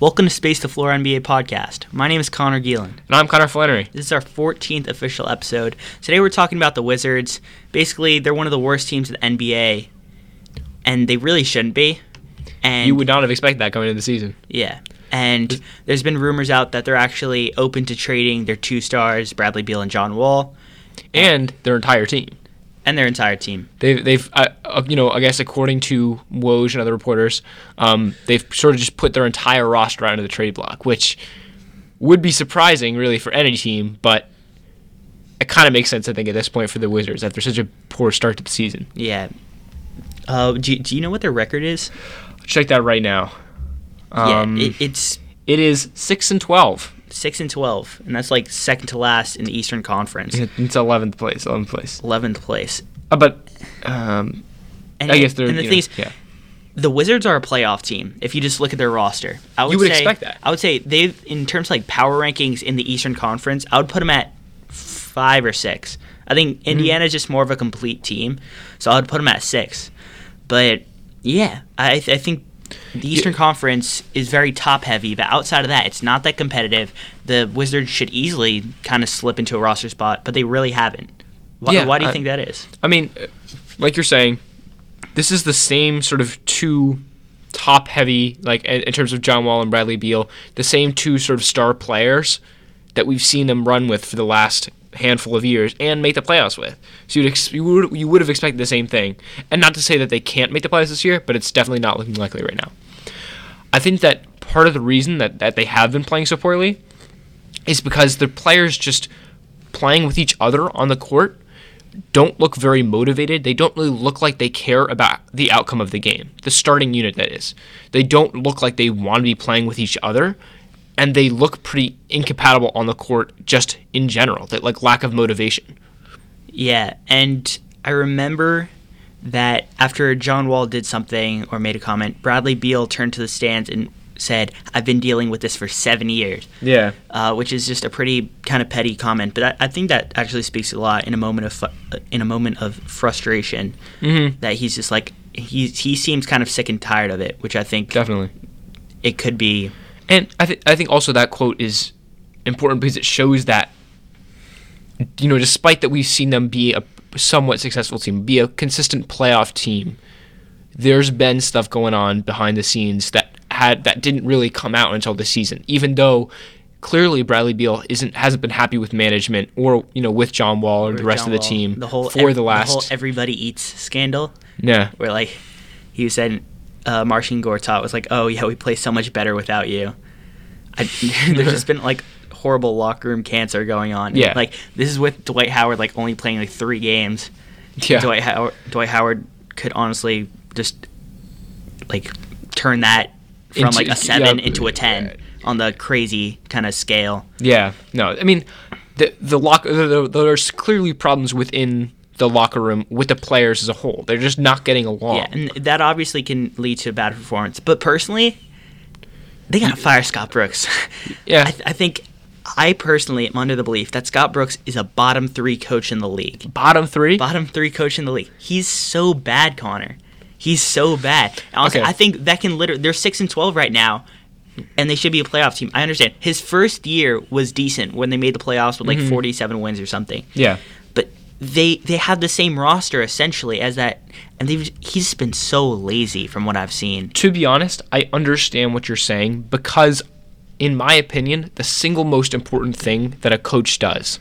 Welcome to Space to Floor NBA podcast. My name is Connor Geelan. And I'm Connor Flannery. This is our 14th official episode. Today we're talking about the Wizards. Basically, they're one of the worst teams in the NBA, and they really shouldn't be. And You would not have expected that coming into the season. yeah. And there's been rumors out that they're actually open to trading their two stars, Bradley Beal and John Wall, And their entire team. And their entire team. They've, they've uh, uh, you know, I guess according to Woj and other reporters, um, they've sort of just put their entire roster onto the trade block, which would be surprising, really, for any team, but it kind of makes sense, I think, at this point for the Wizards after such a poor start to the season. Yeah. Uh, do, do you know what their record is? Check that right now. Um, yeah, it, it's it is 6 and 12. Six and twelve, and that's like second to last in the Eastern Conference, It's 11th place, 11th place. eleventh place. Uh, but um, And, I guess they're, and the thing is, yeah. the Wizards are a playoff team. If you just look at their roster, I would, You would say, expect that. I would say they, in terms of like power rankings in the Eastern Conference, I would put them at five or six. I think Mm-hmm. Indiana is just more of a complete team, so I would put them at six. But yeah, I, I think the Eastern Conference is very top heavy, but outside of that, it's not that competitive. The Wizards should easily kind of slip into a roster spot, but they really haven't. Why, Yeah, why do you I- think that is? I mean, like you're saying, this is the same sort of two top heavy, like in terms of John Wall and Bradley Beal, the same two sort of star players that we've seen them run with for the last handful of years and make the playoffs with. So you'd ex- you would you would have expected the same thing, and not to say that they can't make the playoffs this year, but it's definitely not looking likely right now. I think that part of the reason that, that they have been playing so poorly is because the players just playing with each other on the court don't look very motivated. They don't really look like they care about the outcome of the game. The starting unit, that is. They don't look like they want to be playing with each other, and they look pretty incompatible on the court just in general. That like lack of motivation. Yeah, and I remember that after John Wall did something or made a comment, Bradley Beal turned to the stands and said, "I've been dealing with this for seven years," Yeah. uh, which is just a pretty kind of petty comment. But I, I think that actually speaks a lot in a moment of fu- in a moment of frustration Mm-hmm. that he's just like he he seems kind of sick and tired of it, which I think Definitely. it could be. And I think I think also that quote is important because it shows that you know, despite that we've seen them be a somewhat successful team, be a consistent playoff team, there's been stuff going on behind the scenes that had that didn't really come out until this season. Even though clearly Bradley Beal isn't hasn't been happy with management or you know with John Wall or the rest John of the Wall, team the whole for ev- the last whole everybody eats scandal. yeah where like he said uh, Marcin Gortat was like, "Oh yeah, we play so much better without you." I, there's just been like horrible locker room cancer going on. Yeah. like this is with Dwight Howard like only playing like three games. yeah Dwight Howard, Dwight Howard could honestly just like turn that from Into- like a seven yeah, into a ten on the crazy kind of scale. Yeah, no, I mean, the the lock. the- the- There's clearly problems within the locker room with the players as a whole. They're just not getting along. Yeah, and that obviously can lead to a bad performance. But personally, they gotta fire Scott Brooks. Yeah. I, th- I think I personally am under the belief that Scott Brooks is a bottom three coach in the league. Bottom three. Bottom three coach in the league. He's so bad, Connor. He's so bad. Honestly, Okay. I think that can literally. They're six and twelve right now, and they should be a playoff team. I understand. His first year was decent when they made the playoffs with like Mm-hmm. forty-seven wins or something yeah, they they have the same roster essentially as that, and they've he's been so lazy from what I've seen. to be honest, I understand what you're saying because, in my opinion, the single most important thing that a coach does,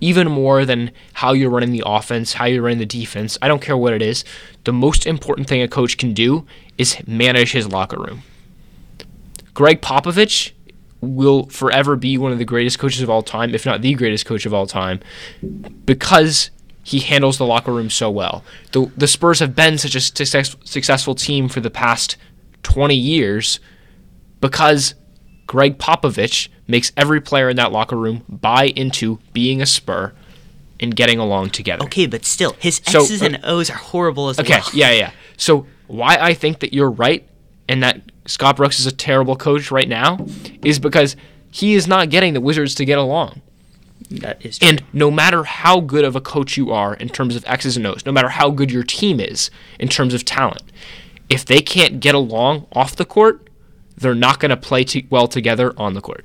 even more than how you're running the offense, how you're running the defense, I don't care what it is, the most important thing a coach can do is manage his locker room. Greg Popovich will forever be one of the greatest coaches of all time, if not the greatest coach of all time, because he handles the locker room so well. The the Spurs have been such a success, successful team for the past 20 years because Gregg Popovich makes every player in that locker room buy into being a Spur and getting along together. Okay, but still, his So, X's uh, and O's are horrible as Okay, well. Okay, yeah, yeah. So why I think that you're right and that Scott Brooks is a terrible coach right now is because he is not getting the Wizards to get along. That is true. And no matter how good of a coach you are in terms of X's and O's, no matter how good your team is in terms of talent, if they can't get along off the court, they're not going to play t- well together on the court.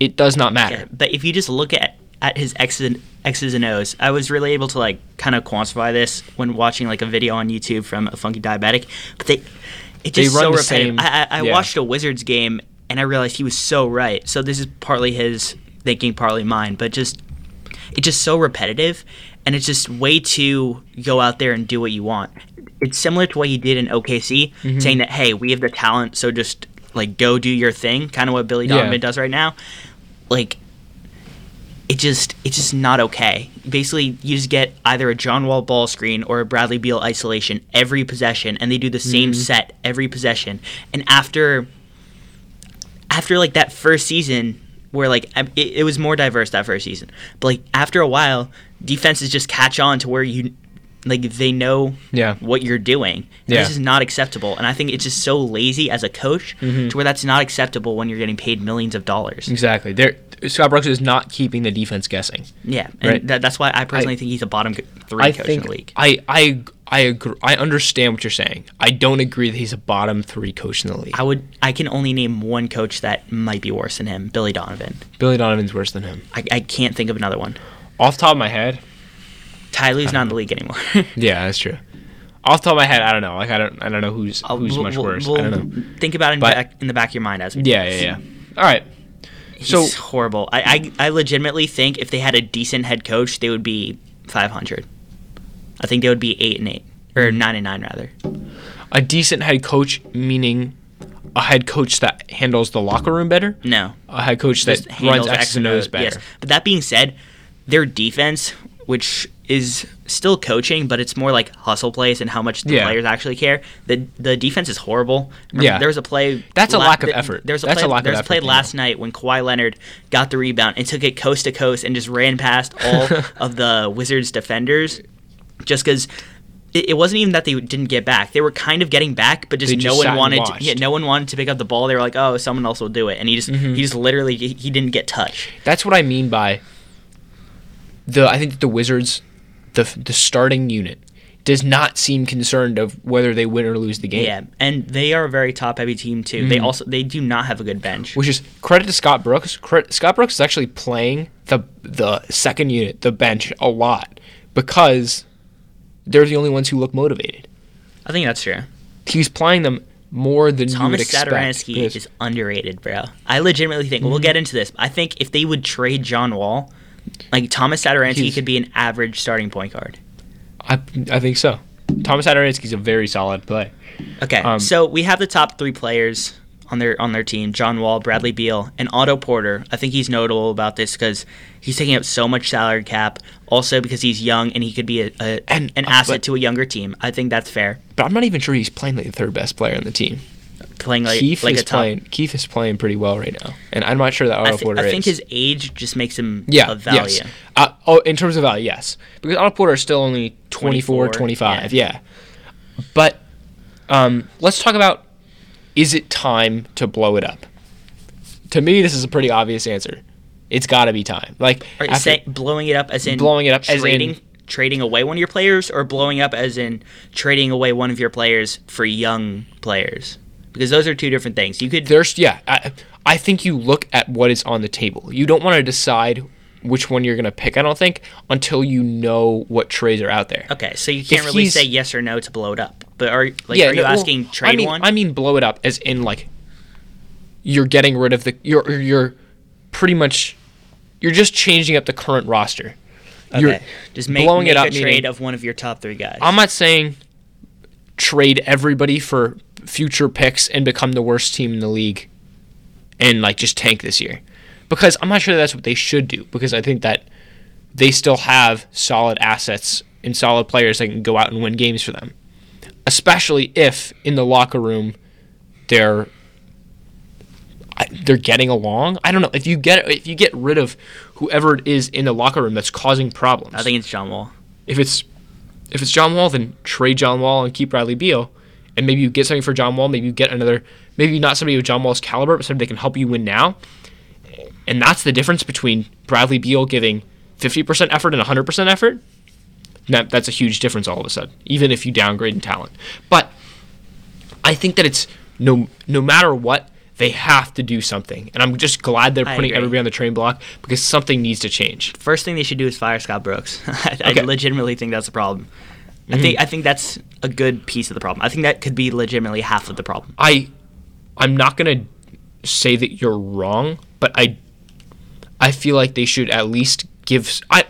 It does not matter. Yeah, but if you just look at at his X's and, X's and O's, I was really able to like kind of quantify this when watching like a video on YouTube from a funky diabetic. But they, it just so repetitive. same- I, I, I yeah. watched a Wizards game and I realized he was so right. So this is partly his thinking, partly mine. But just it's just so repetitive, and it's just way to go out there and do what you want. It's similar to what he did in OKC, Mm-hmm. saying that hey, we have the talent, so just like go do your thing, kind of what Billy Yeah. Donovan does right now. Like it just it's just not okay. Basically, you just get either a John Wall ball screen or a Bradley Beal isolation every possession, and they do the same Mm-hmm. set every possession. And after after like that first season, where like it, it was more diverse that first season, but like after a while, defenses just catch on to where you like they know Yeah. what you're doing. Yeah. This is not acceptable, and I think it's just so lazy as a coach Mm-hmm. to where that's not acceptable when you're getting paid millions of dollars. Exactly. There, Scott Brooks is not keeping the defense guessing. Yeah, and Right. that, that's why I personally I- think he's a bottom three I coach think in the league. I I I agree. I understand what you're saying. I don't agree that he's a bottom three coach in the league. I would. I can only name one coach that might be worse than him, Billy Donovan. Billy Donovan's worse than him. I, I can't think of another one. Off the top of my head, Ty Lue's not in the uh-huh. league anymore. yeah, that's true. Off the top of my head, I don't know. Like I don't I don't know who's who's we'll- much worse. we'll I don't know. Think about it in, But- back, in the back of your mind as we Yeah, yeah, yeah. All right. So- horrible. I, I I legitimately think if they had a decent head coach, they would be 500. I think they would be eight and eight or Hmm. nine and nine rather. A decent head coach meaning a head coach that handles the locker room better. No, A head coach that just runs handles X's and O's better. Yes, but that being said, their defense, which is still coaching, but it's more like hustle plays and how much the Yeah. players actually care. the The defense is horrible. Yeah. there was a play. That's a lack of effort. There's a That's play. a lack of there's a play last though. night when Kawhi Leonard got the rebound and took it coast to coast and just ran past all of the Wizards defenders, just because. It it wasn't even that they didn't get back; they were kind of getting back, but just, They no one wanted. To, yeah, no one wanted to pick up the ball. They were like, "Oh, someone else will do it," and he just Mm-hmm. he just literally he, he didn't get touched. That's what I mean by the. I think that the Wizards, the the starting unit, does not seem concerned of whether they win or lose the game. Yeah, and they are a very top heavy team too. They also they do not have a good bench. Which is credit to Scott Brooks. Credit, Scott Brooks is actually playing the the second unit, the bench, a lot because they're the only ones who look motivated. I think that's true. He's playing them more than you would Thomas. Satoransky because- is underrated, bro. I legitimately think Mm-hmm. we'll get into this. I think if they would trade John Wall, like Thomas Satoransky could be an average starting point guard. I, I think so. Thomas Satoransky's a very solid play. Okay, Um, so we have the top three players on their on their team: John Wall, Bradley Beal, and Otto Porter. I think he's notable about this because he's taking up so much salary cap. Also because he's young and he could be a, a And- an uh, asset but- to a younger team. I think that's fair. But I'm not even sure he's playing like the third best player on the team. Playing like Keith like is a top. playing. Keith is playing pretty well right now, and I'm not sure that Otto I, thi- Porter I think is. his age just makes him yeah, of value. yes. Uh, oh, in terms of value, yes, because Otto Porter is still only 24, 24, 25. Yeah, but um, let's talk about: is it time to blow it up? To me, this is a pretty obvious answer. It's got to be time. Like Are you say, blowing it up as in Blowing it up as trading in- trading away one of your players, or blowing up as in trading away one of your players for young players? Because those are two different things. You could there's yeah I, I think you look at what is on the table you don't want to decide which one you're going to pick i don't think until you know what trades are out there okay, so you can't If really say yes or no to blow it up. But are like yeah are you no, well, asking trade I mean, one? i mean blow it up as in like you're getting rid of the you're you're pretty much you're just changing up the current roster you're okay, just make, blowing make it up a meaning- trade of one of your top three guys. i'm not saying trade everybody for future picks and become the worst team in the league and like just tank this year. Because i'm not sure that's what they should do because i think that they still have solid assets and solid players that can go out and win games for them. Especially if in the locker room they're they're getting along. I don't know. If you get if you get rid of whoever it is in the locker room that's causing problems. I think it's John Wall. if it's if it's John Wall, then trade John Wall and keep Bradley Beal, and maybe you get something for John Wall. Maybe you get another, maybe not somebody with John Wall's caliber, but somebody that can help you win now. And that's the difference between Bradley Beal giving 50% effort and 100% effort. That, that's a huge difference all of a sudden, even if you downgrade in talent. But I think that it's no no matter what, they have to do something. And I'm just glad they're putting everybody on the train block because something needs to change. First thing they should do is fire Scott Brooks. I, I Okay. Mm-hmm. legitimately think that's a problem. I think mm-hmm. I think that's a good piece of the problem. I think that could be legitimately half of the problem. I I'm not gonna say that you're wrong, but I I feel like they should at least give I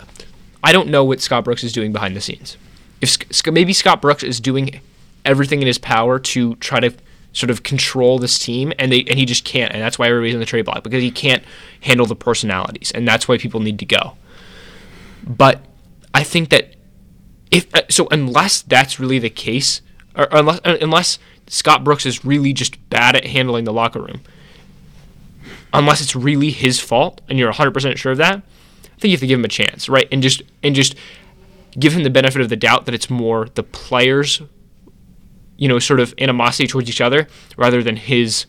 I don't know what Scott Brooks is doing behind the scenes. If maybe Scott Brooks is doing everything in his power to try to sort of control this team and they and he just can't and that's why everybody's on the trade block because he can't handle the personalities and that's why people need to go. But I think that if uh, so unless that's really the case or unless uh, unless Scott Brooks is really just bad at handling the locker room unless it's really his fault and you're 100% sure of that I think you have to give him a chance right and just and just give him the benefit of the doubt that it's more the players you know sort of animosity towards each other rather than his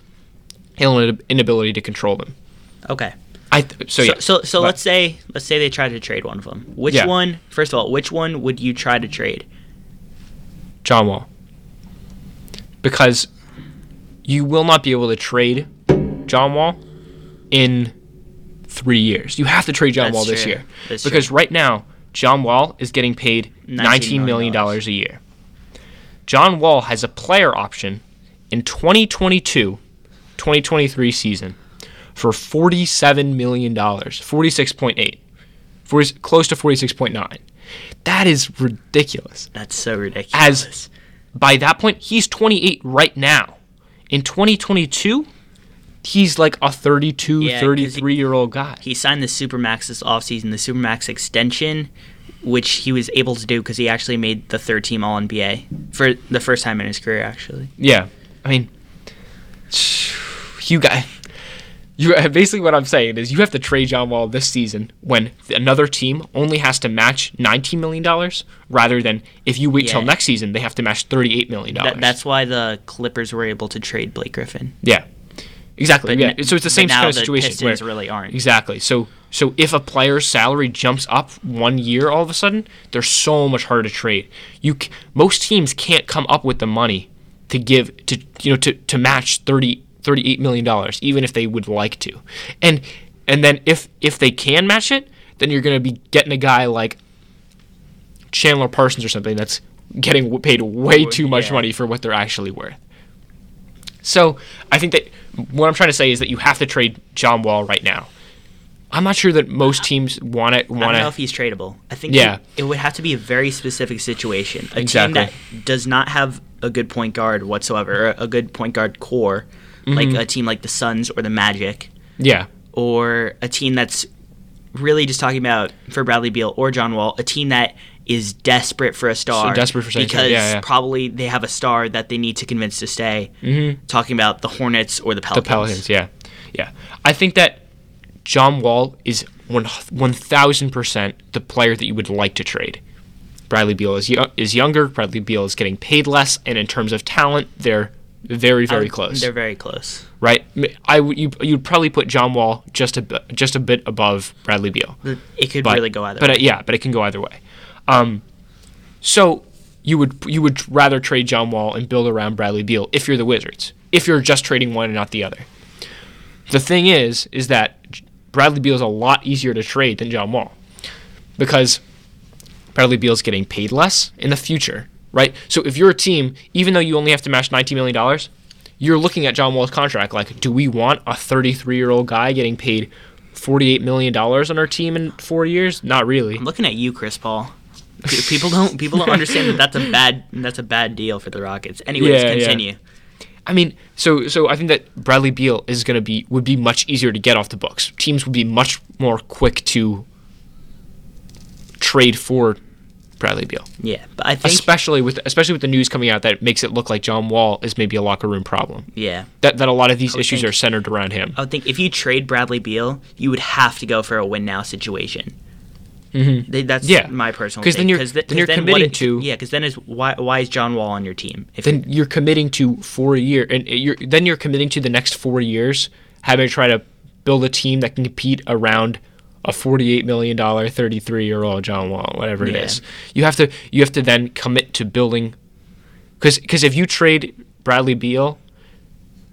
inability to control them Okay. I th- so, So yeah so, so But- let's say let's say they try to trade one of them. Which Yeah. one? First of all, which one would you try to trade? John Wall. Because you will not be able to trade John Wall in three years. You have to trade John That's Wall this true. year. That's because true. right now, John Wall is getting paid $19 million $19 a year. John Wall has a player option in 2022 2023 season for $47 million, 46.8, 40, close to 46.9. That is ridiculous That's so ridiculous. as by that point he's 28 right now in 2022 he's like a 32 Yeah, 'cause he- 33 year old guy he signed the Supermax this offseason, the Supermax extension, which he was able to do because he actually made the third team All NBA for the first time in his career, actually. yeah i mean you got you basically what i'm saying is you have to trade john wall this season when another team only has to match 19 million dollars rather than if you wait till next season they have to match 38 million dollars That, that's why the Clippers were able to trade Blake Griffin. yeah exactly But yeah so it's the same kind of situation Pistons where really aren't. Exactly. So so if a player's salary jumps up one year all of a sudden, they're so much harder to trade. You c- most teams can't come up with the money to give to you know to, to match 30 38 million dollars even if they would like to. And and then if if they can match it, then you're going to be getting a guy like Chandler Parsons or something that's getting paid way too much yeah. money for what they're actually worth. So I think that what I'm trying to say is that you have to trade John Wall right now. I'm not sure that most teams want to I don't know if he's tradable. I think Yeah. it, it would have to be a very specific situation. A Exactly. team that does not have a good point guard whatsoever, or a good point guard core, Mm-hmm. like a team like the Suns or the Magic, Yeah, or a team that's really just talking about for Bradley Beal or John Wall, a team that is desperate for a star, desperate for something, because yeah, yeah. probably they have a star that they need to convince to stay. Mm-hmm. Talking about the Hornets or the the Pelicans. Pelicans. Yeah, yeah. I think that John Wall is one one thousand percent the player that you would like to trade. Bradley Beal is yo- is younger. Bradley Beal is getting paid less, and in terms of talent, they're very very close. They're very close. right? I would you you'd probably put John Wall just a bit, just a bit above Bradley Beal. It could but, really go either But way. yeah, but it can go either way. Um, so you would you would rather trade John Wall and build around Bradley Beal if you're the Wizards. If you're just trading one and not the other. The thing is, is that Bradley Beal is a lot easier to trade than John Wall because Bradley Beal is getting paid less in the future, right? So if you're a team, even though you only have to match $19 million, you're looking at John Wall's contract like, do we want a 33 year old guy getting paid $48 million on our team in four years? Not really. I'm looking at you, Chris Paul. People don't people don't understand that that's a bad that's a bad deal for the Rockets. Anyways, Yeah, yeah. continue. I mean, so so I think that Bradley Beal is going to be would be much easier to get off the books. Teams would be much more quick to trade for Bradley Beal, Yeah, but I think especially with especially with the news coming out that makes it look like John Wall is maybe a locker room problem. yeah, That that a lot of these issues think- are centered around him. I would think if you trade Bradley Beal, you would have to go for a win now situation. Mm-hmm. That's Yeah. my personal. 'Cause then you're- th- then you're what committing it- to- yeah, because then is why why is John Wall on your team? If then you're committing to four year and you're then you're committing to the next four years having to try to build a team that can compete around a forty-eight million dollar, thirty-three-year-old John Wall, whatever it Yeah. is. You have to you have to then commit to building because cuz if you trade Bradley Beal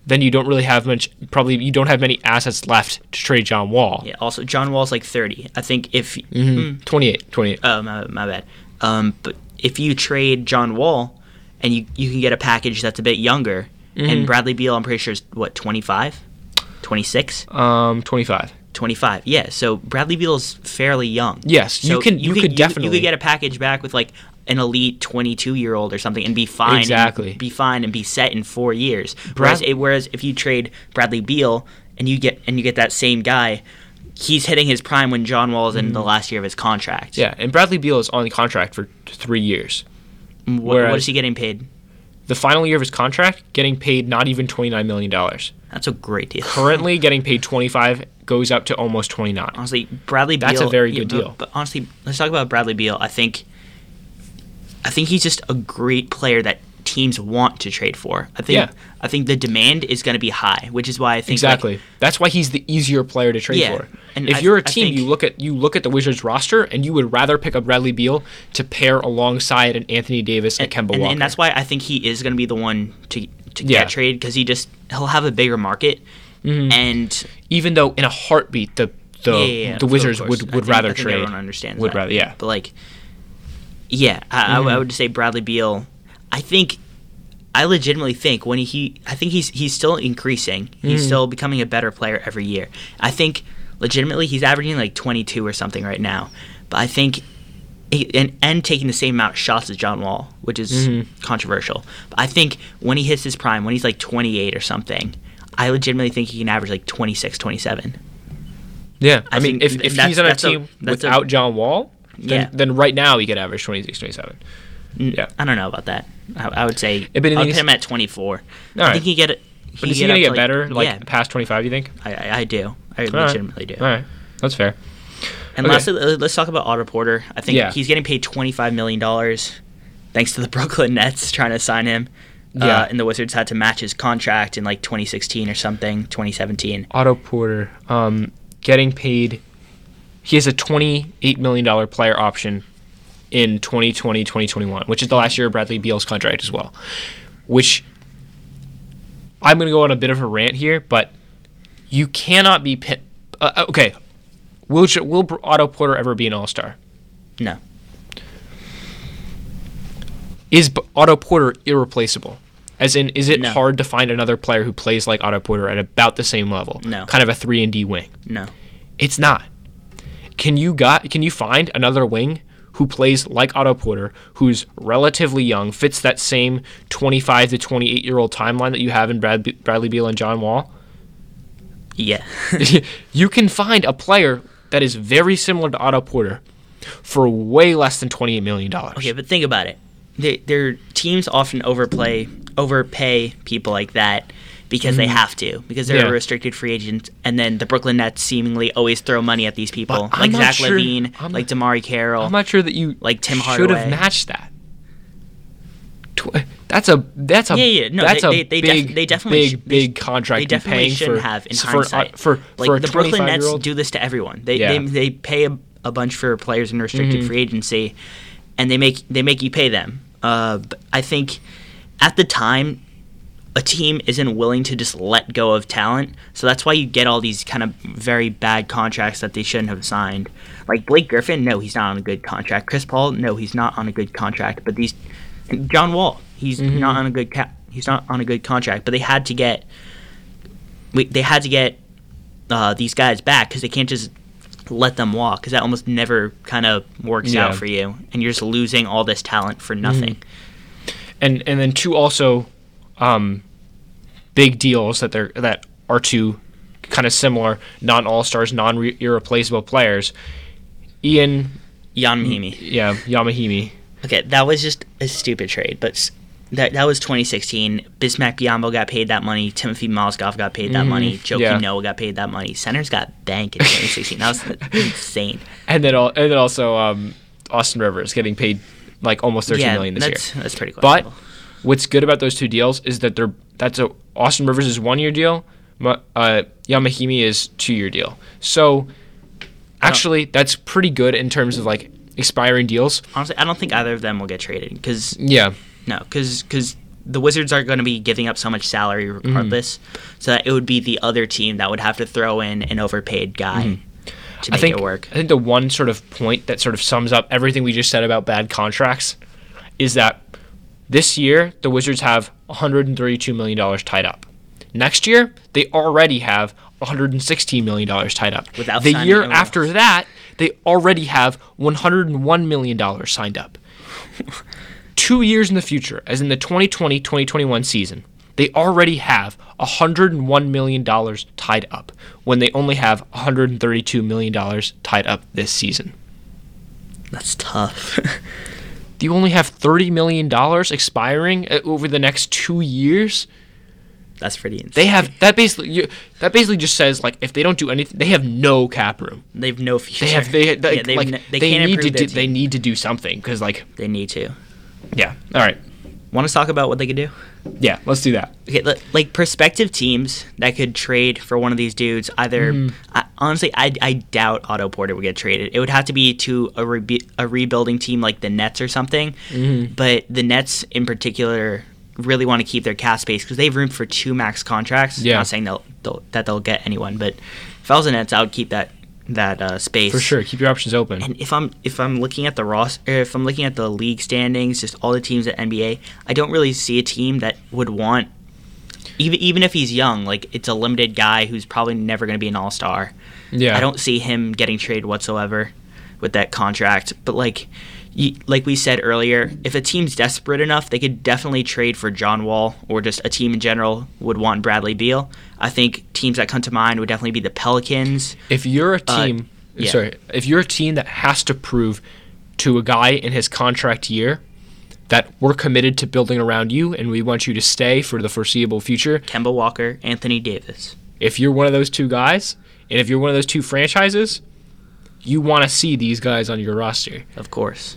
then you don't really have much. Probably you don't have many assets left to trade John Wall. Yeah. Also, John Wall's like 30. I think if Mm, 28, 28. Oh, my, my bad. Um, but if you trade John Wall, and you you can get a package that's a bit younger, Mm-hmm. and Bradley Beal, I'm pretty sure is what 25, 26, Um, 25. 25. Yeah. So Bradley Beal is fairly young. Yes, you can- you could definitely you definitely- could get a package back with like an elite 22 year old or something and be fine. Exactly. be fine and be set in four years. Whereas, Brad- whereas if you trade Bradley Beal and you get and you get that same guy. He's hitting his prime when John Wall is in the mm. last year of his contract. Yeah, and Bradley Beal is on contract for three years. Mm, what, what is he getting paid? The final year of his contract, getting paid not even twenty nine million dollars. That's a great deal. Currently, getting paid twenty five goes up to almost twenty nine. honestly, Bradley Beal. That's a very yeah, good but- deal. But, honestly, let's talk about Bradley Beal. I think, I think he's just a great player that teams want to trade for. I think, Yeah. I think the demand is going to be high, which is why I think like, Exactly. That's why he's the easier player to trade Yeah, for. and if I- you're a team, think- you look at you look at the Wizards roster, and you would rather pick up Bradley Beal to pair alongside an Anthony Davis and, Kemba and, Walker. and that's why I think he is going to be the one to to Yeah. get traded because he just he'll have a bigger market, Mm-hmm. and Even though in a heartbeat, the the yeah, the Wizards would, I would think- rather I think trade. Everyone understands Would that. rather, yeah. But like, yeah, I, I mm-hmm. would- I would say Bradley Beal. I think, I legitimately think when he, I think he's he's still increasing. He's mm-hmm. still becoming a better player every year. I think legitimately he's averaging like 22 or something right now. But I think. And, and taking the same amount of shots as John Wall, which is mm-hmm. controversial. But I think when he hits his prime, when he's like 28 or something, I legitimately think he can average like 26, 27. Yeah, I, I mean, if, if he's on a a- team a- without John Wall, then, Yeah. then right now he could average 26, 27. Yeah. I don't know about that. I, I would say Yeah, but the I would thing put him at 24. All I right. think he get it. But is he going to get better, like yeah, past 25, you think? I, I, do. I right. legitimately do. All right, that's fair. And Okay. lastly, uh, let's talk about Otto Porter. I think Yeah. he's getting paid $25 million thanks to the Brooklyn Nets trying to sign him. Yeah. Uh, and the Wizards had to match his contract in like 2016 or something, 2017. Otto Porter, um, getting paid. He has a $28 million player option in 2020 2021, which is the last year of Bradley Beal's contract as well. Which I'm going to go on a bit of a rant here, but you cannot be. Pit- uh, okay. Will, will Otto Porter ever be an all star? No. Is Otto Porter irreplaceable? As in, is it No. hard to find another player who plays like Otto Porter at about the same level? No. Kind of a three and D wing. No. It's not. Can you got can you find another wing who plays like Otto Porter, who's relatively young, fits that same 25 to 28 year old timeline that you have in Brad, Bradley Beal and John Wall? Yeah. you can find a player that is very similar to Otto Porter for way less than 28 million dollars. Okay, but think about it. They, their teams often overplay, overpay people like that because they have to, because they're Mm-hmm. Yeah. a restricted free agent. And then the Brooklyn Nets seemingly always throw money at these people, like Zach sure- LaVine, I'm like DeMarre Carroll. I'm not sure that you Like Tim Hardaway should have matched that. That's a that's a Yeah, yeah, no, that's they- a they- they def- big they definitely big big contract. they definitely paying shouldn't for, have in for, hindsight. For, like for the Brooklyn Nets do this to everyone. They Yeah. they, they pay a, a bunch for players in restricted Mm-hmm. free agency, and they make they make you pay them. Uh, I think at the time, a team isn't willing to just let go of talent, so that's why you get all these kind of very bad contracts that they shouldn't have signed. Like Blake Griffin, no, he's not on a good contract. Chris Paul, no, he's not on a good contract. But these, John Wall, he's Mm-hmm. not on a good cap. He's not on a good contract. But they had to get, we, they had to get uh, these guys back because they can't just let them walk because that almost never kind of works Yeah. out for you, and you're just losing all this talent for nothing. and and then two also um, big deals that they're that are two kind of similar non all stars, non irreplaceable players. Ian, Jan Mahimi. yeah, Yamahimi. Okay, that was just a stupid trade, but that that was 2016. Bismack Biyombo got paid that money. Timofey Mozgov got paid that money. Joakim Mm-hmm. yeah. Noah got paid that money. Centers got bank in 2016. that was insane. And then, al- and then also um, Austin Rivers getting paid like almost thirteen yeah, million this that's year. that's pretty cool. But what's good about those two deals is that they're that's a Austin Rivers is one year deal, uh, Yamahimi is two year deal. So actually, that's pretty good in terms of like expiring deals. honestly, I don't think either of them will get traded because Yeah, no, because the Wizards are going to be giving up so much salary mm-hmm. regardless, so that it would be the other team that would have to throw in an overpaid guy mm-hmm. to I make think it work. I think the one sort of point that sort of sums up everything we just said about bad contracts is that this year the Wizards have 132 million dollars tied up. Next year they already have 116 million dollars tied up. Without the year after that, they already have 101 million dollars signed up. Two years in the future, as in the 2020-2021 season, they already have 101 million dollars tied up when they only have 132 million dollars tied up this season. That's tough. You only have 30 million dollars expiring uh, over the next 2 years. That's pretty insane. They have that basically you, that basically just says like if they don't do anything, they have no cap room. They have no future. They have they, they Yeah, like n- they, they can't need to do their they need to do something because like They need to. Yeah all right Want to talk about what they could do? yeah let's do that Okay, like prospective teams that could trade for one of these dudes. Either, Mm-hmm. I, honestly, I, I doubt Otto Porter would get traded. It would have to be to a, rebe- a rebuilding team like the Nets or something. Mm-hmm. But the Nets, in particular, really want to keep their cap space because they have room for two max contracts. Yeah. Not saying they'll, they'll that they'll get anyone, but if I was the Nets, I would keep that that uh, space for sure. Keep your options open. and if I'm if I'm looking at the roster, if I'm looking at the league standings, just all the teams at NBA, I don't really see a team that would want even even if he's young, like it's a limited guy who's probably never going to be an all star. yeah, I don't see him getting traded whatsoever with that contract. But like you, like we said earlier, if a team's desperate enough, they could definitely trade for John Wall or just a team in general would want Bradley Beal. I think teams that come to mind would definitely be the Pelicans. If you're a Uh, team, yeah. sorry, if you're a team that has to prove to a guy in his contract year that we're committed to building around you and we want you to stay for the foreseeable future, Kemba Walker, Anthony Davis. if you're one of those two guys, and if you're one of those two franchises, you want to see these guys on your roster. Of course.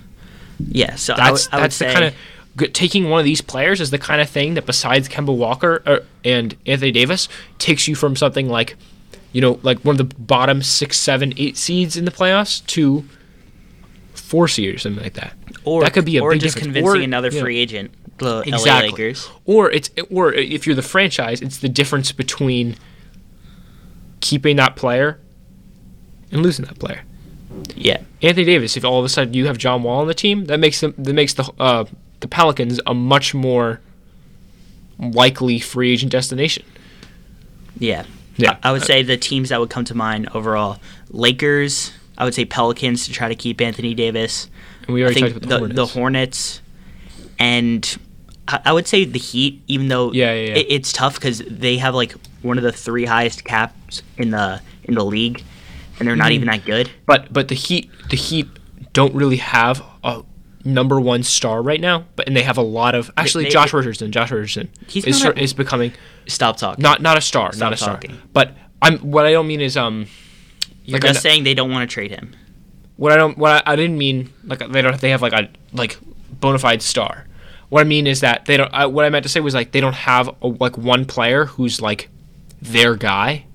Yeah, so I That's I that's the say- kind of taking one of these players is the kind of thing that besides Kemba Walker uh, and Anthony Davis takes you from something like, you know, like one of the bottom six, seven, eight seeds in the playoffs to four seed or something like that. or that could be a or big just difference. convincing Or, another you know, free agent, the LA Exactly. Lakers. Or it's or if you're the franchise, it's the difference between keeping that player and losing that player. Yeah, Anthony Davis, if all of a sudden you have John Wall on the team, that makes them that makes the uh, the Pelicans a much more likely free agent destination. yeah, Yeah. I, I would say the teams that would come to mind overall: Lakers. I would say Pelicans to try to keep Anthony Davis. And we already talked about the, the, the Hornets. Hornets, and I, I would say the Heat. Even though Yeah, yeah, yeah. It, it's tough because they have like one of the three highest caps in the in the league, and they're not Mm-hmm. even that good. but but the Heat the Heat don't really have a number one star right now. But and they have a lot of actually they- Josh Richardson. Josh Richardson He's is a- is becoming Stop talking. not not a star, Stop not a star. talking. But I'm what I don't mean is um You're like just I- saying they don't want to trade him. what I don't what I, I didn't mean like they don't they have like a like bona fide star. What I mean is that they don't. I, what I meant to say was like they don't have a, like one player who's like their guy.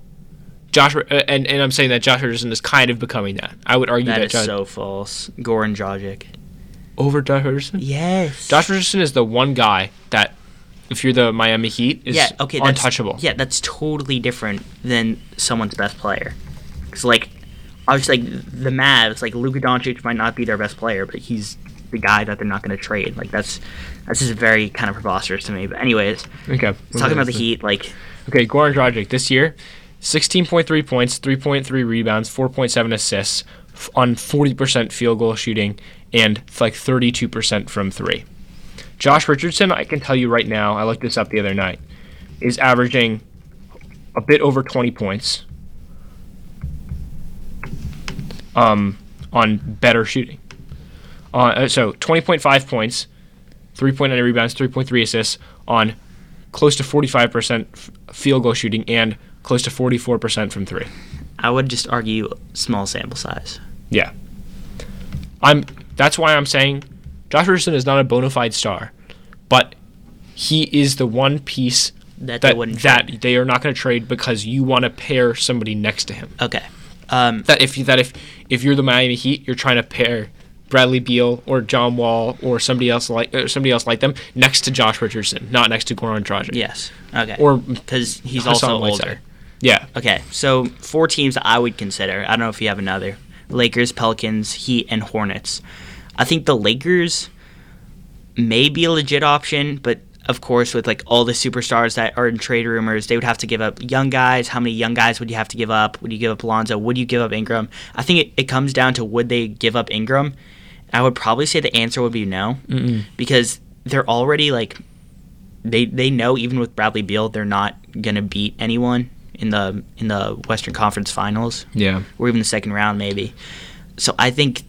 Josh uh, and and I'm saying that Josh Richardson is kind of becoming that. I would argue That that, is Josh, so false. Goran Dragic. over Josh Richardson. Yes. Josh Richardson is the one guy that, if you're the Miami Heat, is yeah, okay, that's, untouchable. Yeah, that's totally different than someone's best player. Because, like, obviously, like, the Mavs, like, Luka Doncic might not be their best player, but he's the guy that they're not going to trade. Like, that's that's just very kind of preposterous to me. But, anyways, Okay. talking about the Heat, like, Okay, Goran Dragic this year, 16.3 points, 3.3 rebounds, 4.7 assists on 40% field goal shooting and like 32% from three. Josh Richardson, I can tell you right now, I looked this up the other night, is averaging a bit over 20 points um, on better shooting. Uh, uh, so 20.5 points, 3.9 rebounds, 3.3 assists on close to 45% f- field goal shooting and close to 44% from three. I would just argue small sample size. Yeah. I'm that's why I'm saying Josh Richardson is not a bona fide star, but he is the one piece That they that wouldn't that they are not going to trade because you want to pair somebody next to him. Okay. Um, That if that if if you're the Miami Heat, you're trying to pair Bradley Beal or John Wall or somebody else like or somebody else like them next to Josh Richardson, not next to Goran Dragic. Yes. Okay. Or because he's Hassan also Whiteside. Yeah. Okay, so four teams I would consider. I don't know if you have another: Lakers, Pelicans, Heat, and Hornets. I think the Lakers may be a legit option, but of course, with like all the superstars that are in trade rumors, they would have to give up young guys. How many young guys would you have to give up? Would you give up Lonzo? Would you give up Ingram? I think it, it comes down to would they give up Ingram? I would probably say the answer would be no, Mm-mm. because they're already like they they know even with Bradley Beal, they're not gonna beat anyone in the in the Western Conference Finals Yeah. or even the second round maybe. So I think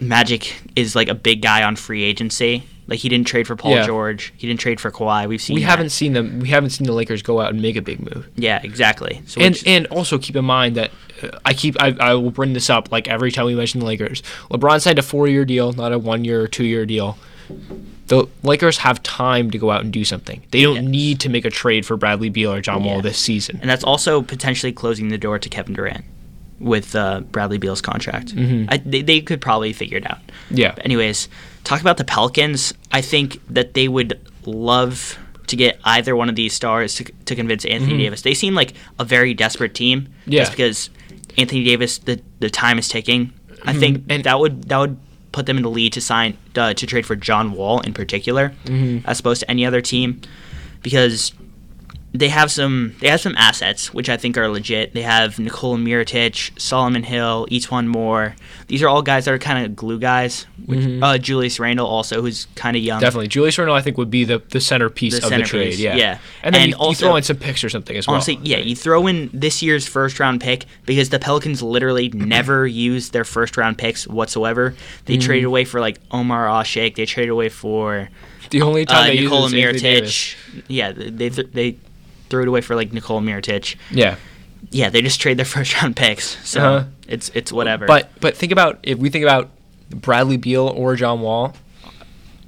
Magic is like a big guy on free agency. Like he didn't trade for Paul Yeah. George, he didn't trade for Kawhi. We've seen We that. haven't seen them. We haven't seen the Lakers go out and make a big move. Yeah, exactly. So And which- and also keep in mind that uh, I keep I, I will bring this up like every time we mention the Lakers. LeBron signed a four year deal, not a one year or two year deal. The Lakers have time to go out and do something. They don't Yes. need to make a trade for Bradley Beal or John Wall Yeah. this season. and that's also potentially closing the door to Kevin Durant with uh, Bradley Beal's contract. Mhm. I, they, they could probably figure it out. Yeah. But anyways, talk about the Pelicans. I think that they would love to get either one of these stars to, to convince Anthony Mhm. Davis. They seem like a very desperate team. Yeah. Just because Anthony Davis, the the time is ticking. I Mhm. think And- that would that would put them in the lead to sign uh, to trade for John Wall in particular, Mhm. as opposed to any other team, because they have some they have some assets which I think are legit. They have Nikola Mirotic, Solomon Hill, E'Twaun Moore. These are all guys that are kind of glue guys. Which, Mhm. uh, Julius Randle also, who's kind of young. Definitely, Julius Randle I think would be the, the centerpiece The of the trade. Yeah, yeah. and then And you, you throw in some picks or something as well. Honestly, yeah, you throw in this year's first round pick because the Pelicans literally never used their first round picks whatsoever. They Mm-hmm. traded away for like Omer Asik. They traded away for the only time uh, they Nikola use it is Anthony Davis. Mirotic. Yeah, they th- they threw it away for like Nikola Mirotic. Yeah, Yeah, they just trade their first round picks. So Uh-huh. it's it's whatever. But but think about if we think about Bradley Beal or John Wall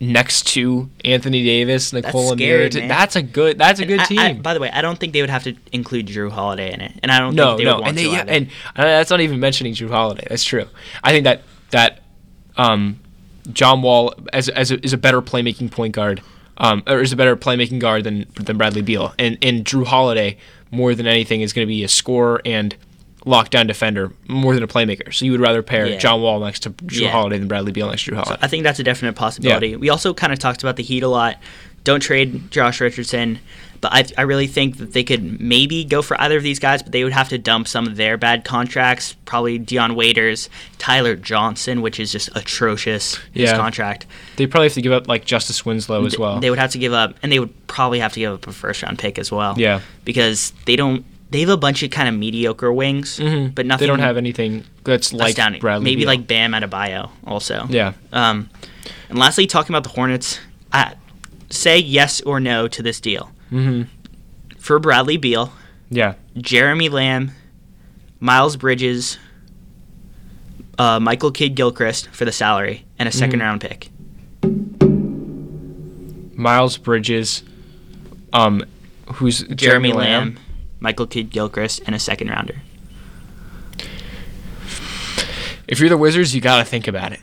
next to Anthony Davis, Nikola scary, Mirotic, that's a good that's a good I- team. I- by the way, I don't think they would have to include Jrue Holiday in it, and I don't no, think they no, would want and they, to. yeah, and uh, that's not even mentioning Jrue Holiday. That's true. I think that that um, John Wall as as a, is a better playmaking point guard, um, or is a better playmaking guard than than Bradley Beal, and and Jrue Holiday more than anything is going to be a scorer and lockdown defender more than a playmaker. So you would rather pair Yeah. John Wall next to Jrue Yeah. Holiday than Bradley Beal next to Jrue Holiday. I think that's a definite possibility. We also kind of talked about the Heat a lot. Don't trade Josh Richardson, but I, I really think that they could maybe go for either of these guys, but they would have to dump some of their bad contracts. Probably Dion Waiters, Tyler Johnson, which is just atrocious. His Yeah. contract. They probably have to give up like Justice Winslow as well. They would have to give up, and they would probably have to give up a first round pick as well. yeah, because they don't. They have a bunch of kind of mediocre wings, Mhm. but nothing. They don't have anything that's like astounding. Bradley. Maybe Beal. like Bam Adebayo also. yeah. Um, and lastly, talking about the Hornets, I, say yes or no to this deal hmm for Bradley Beal, Yeah. Jeremy Lamb, Miles Bridges, uh, Michael Kidd Gilchrist for the salary and a 2nd Mhm. round pick. Miles Bridges, um, who's Jeremy, Lamb, Michael Kidd Gilchrist, and a second rounder. If you're the Wizards, you got to think about it.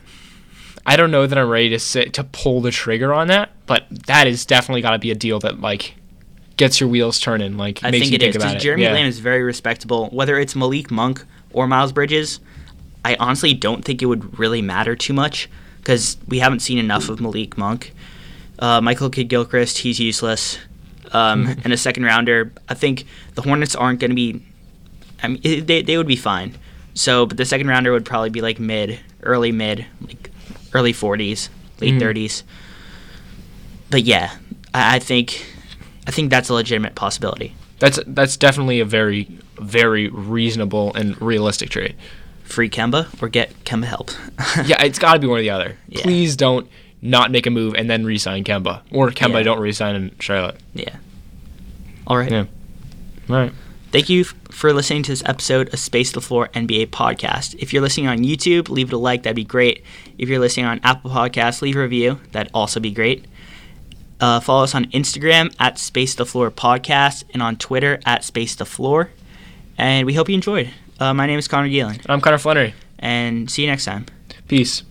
I don't know that I'm ready to sit to pull the trigger on that, but that is definitely got to be a deal that like gets your wheels turning. Like I think it think is because. Jeremy yeah. Lamb is very respectable. Whether it's Malik Monk or Miles Bridges, I honestly don't think it would really matter too much because we haven't seen enough of Malik Monk. Uh, Michael Kidd Gilchrist, he's useless. Um, and a second rounder, I think the Hornets aren't going to be. I mean, they they would be fine. So, but the second rounder would probably be like mid, early mid, like early 40s, late Mhm. 30s. But yeah, I, I think I think that's a legitimate possibility. That's that's definitely a very very reasonable and realistic trade. free Kemba or get Kemba help. yeah, it's got to be one or the other. Yeah. Please don't not make a move and then re-sign Kemba, or Kemba Yeah. don't re-sign in Charlotte. yeah. All right. Yeah. All right. Thank you for listening to this episode of Space to the Floor NBA podcast. If you're listening on YouTube, leave it a like. That'd be great. If you're listening on Apple Podcasts, leave a review. That'd also be great. Uh, follow us on Instagram at Space the Floor Podcast and on Twitter at Space the Floor. And we hope you enjoyed. Uh, my name is Connor Gielan, I'm Connor Flannery. and see you next time. Peace.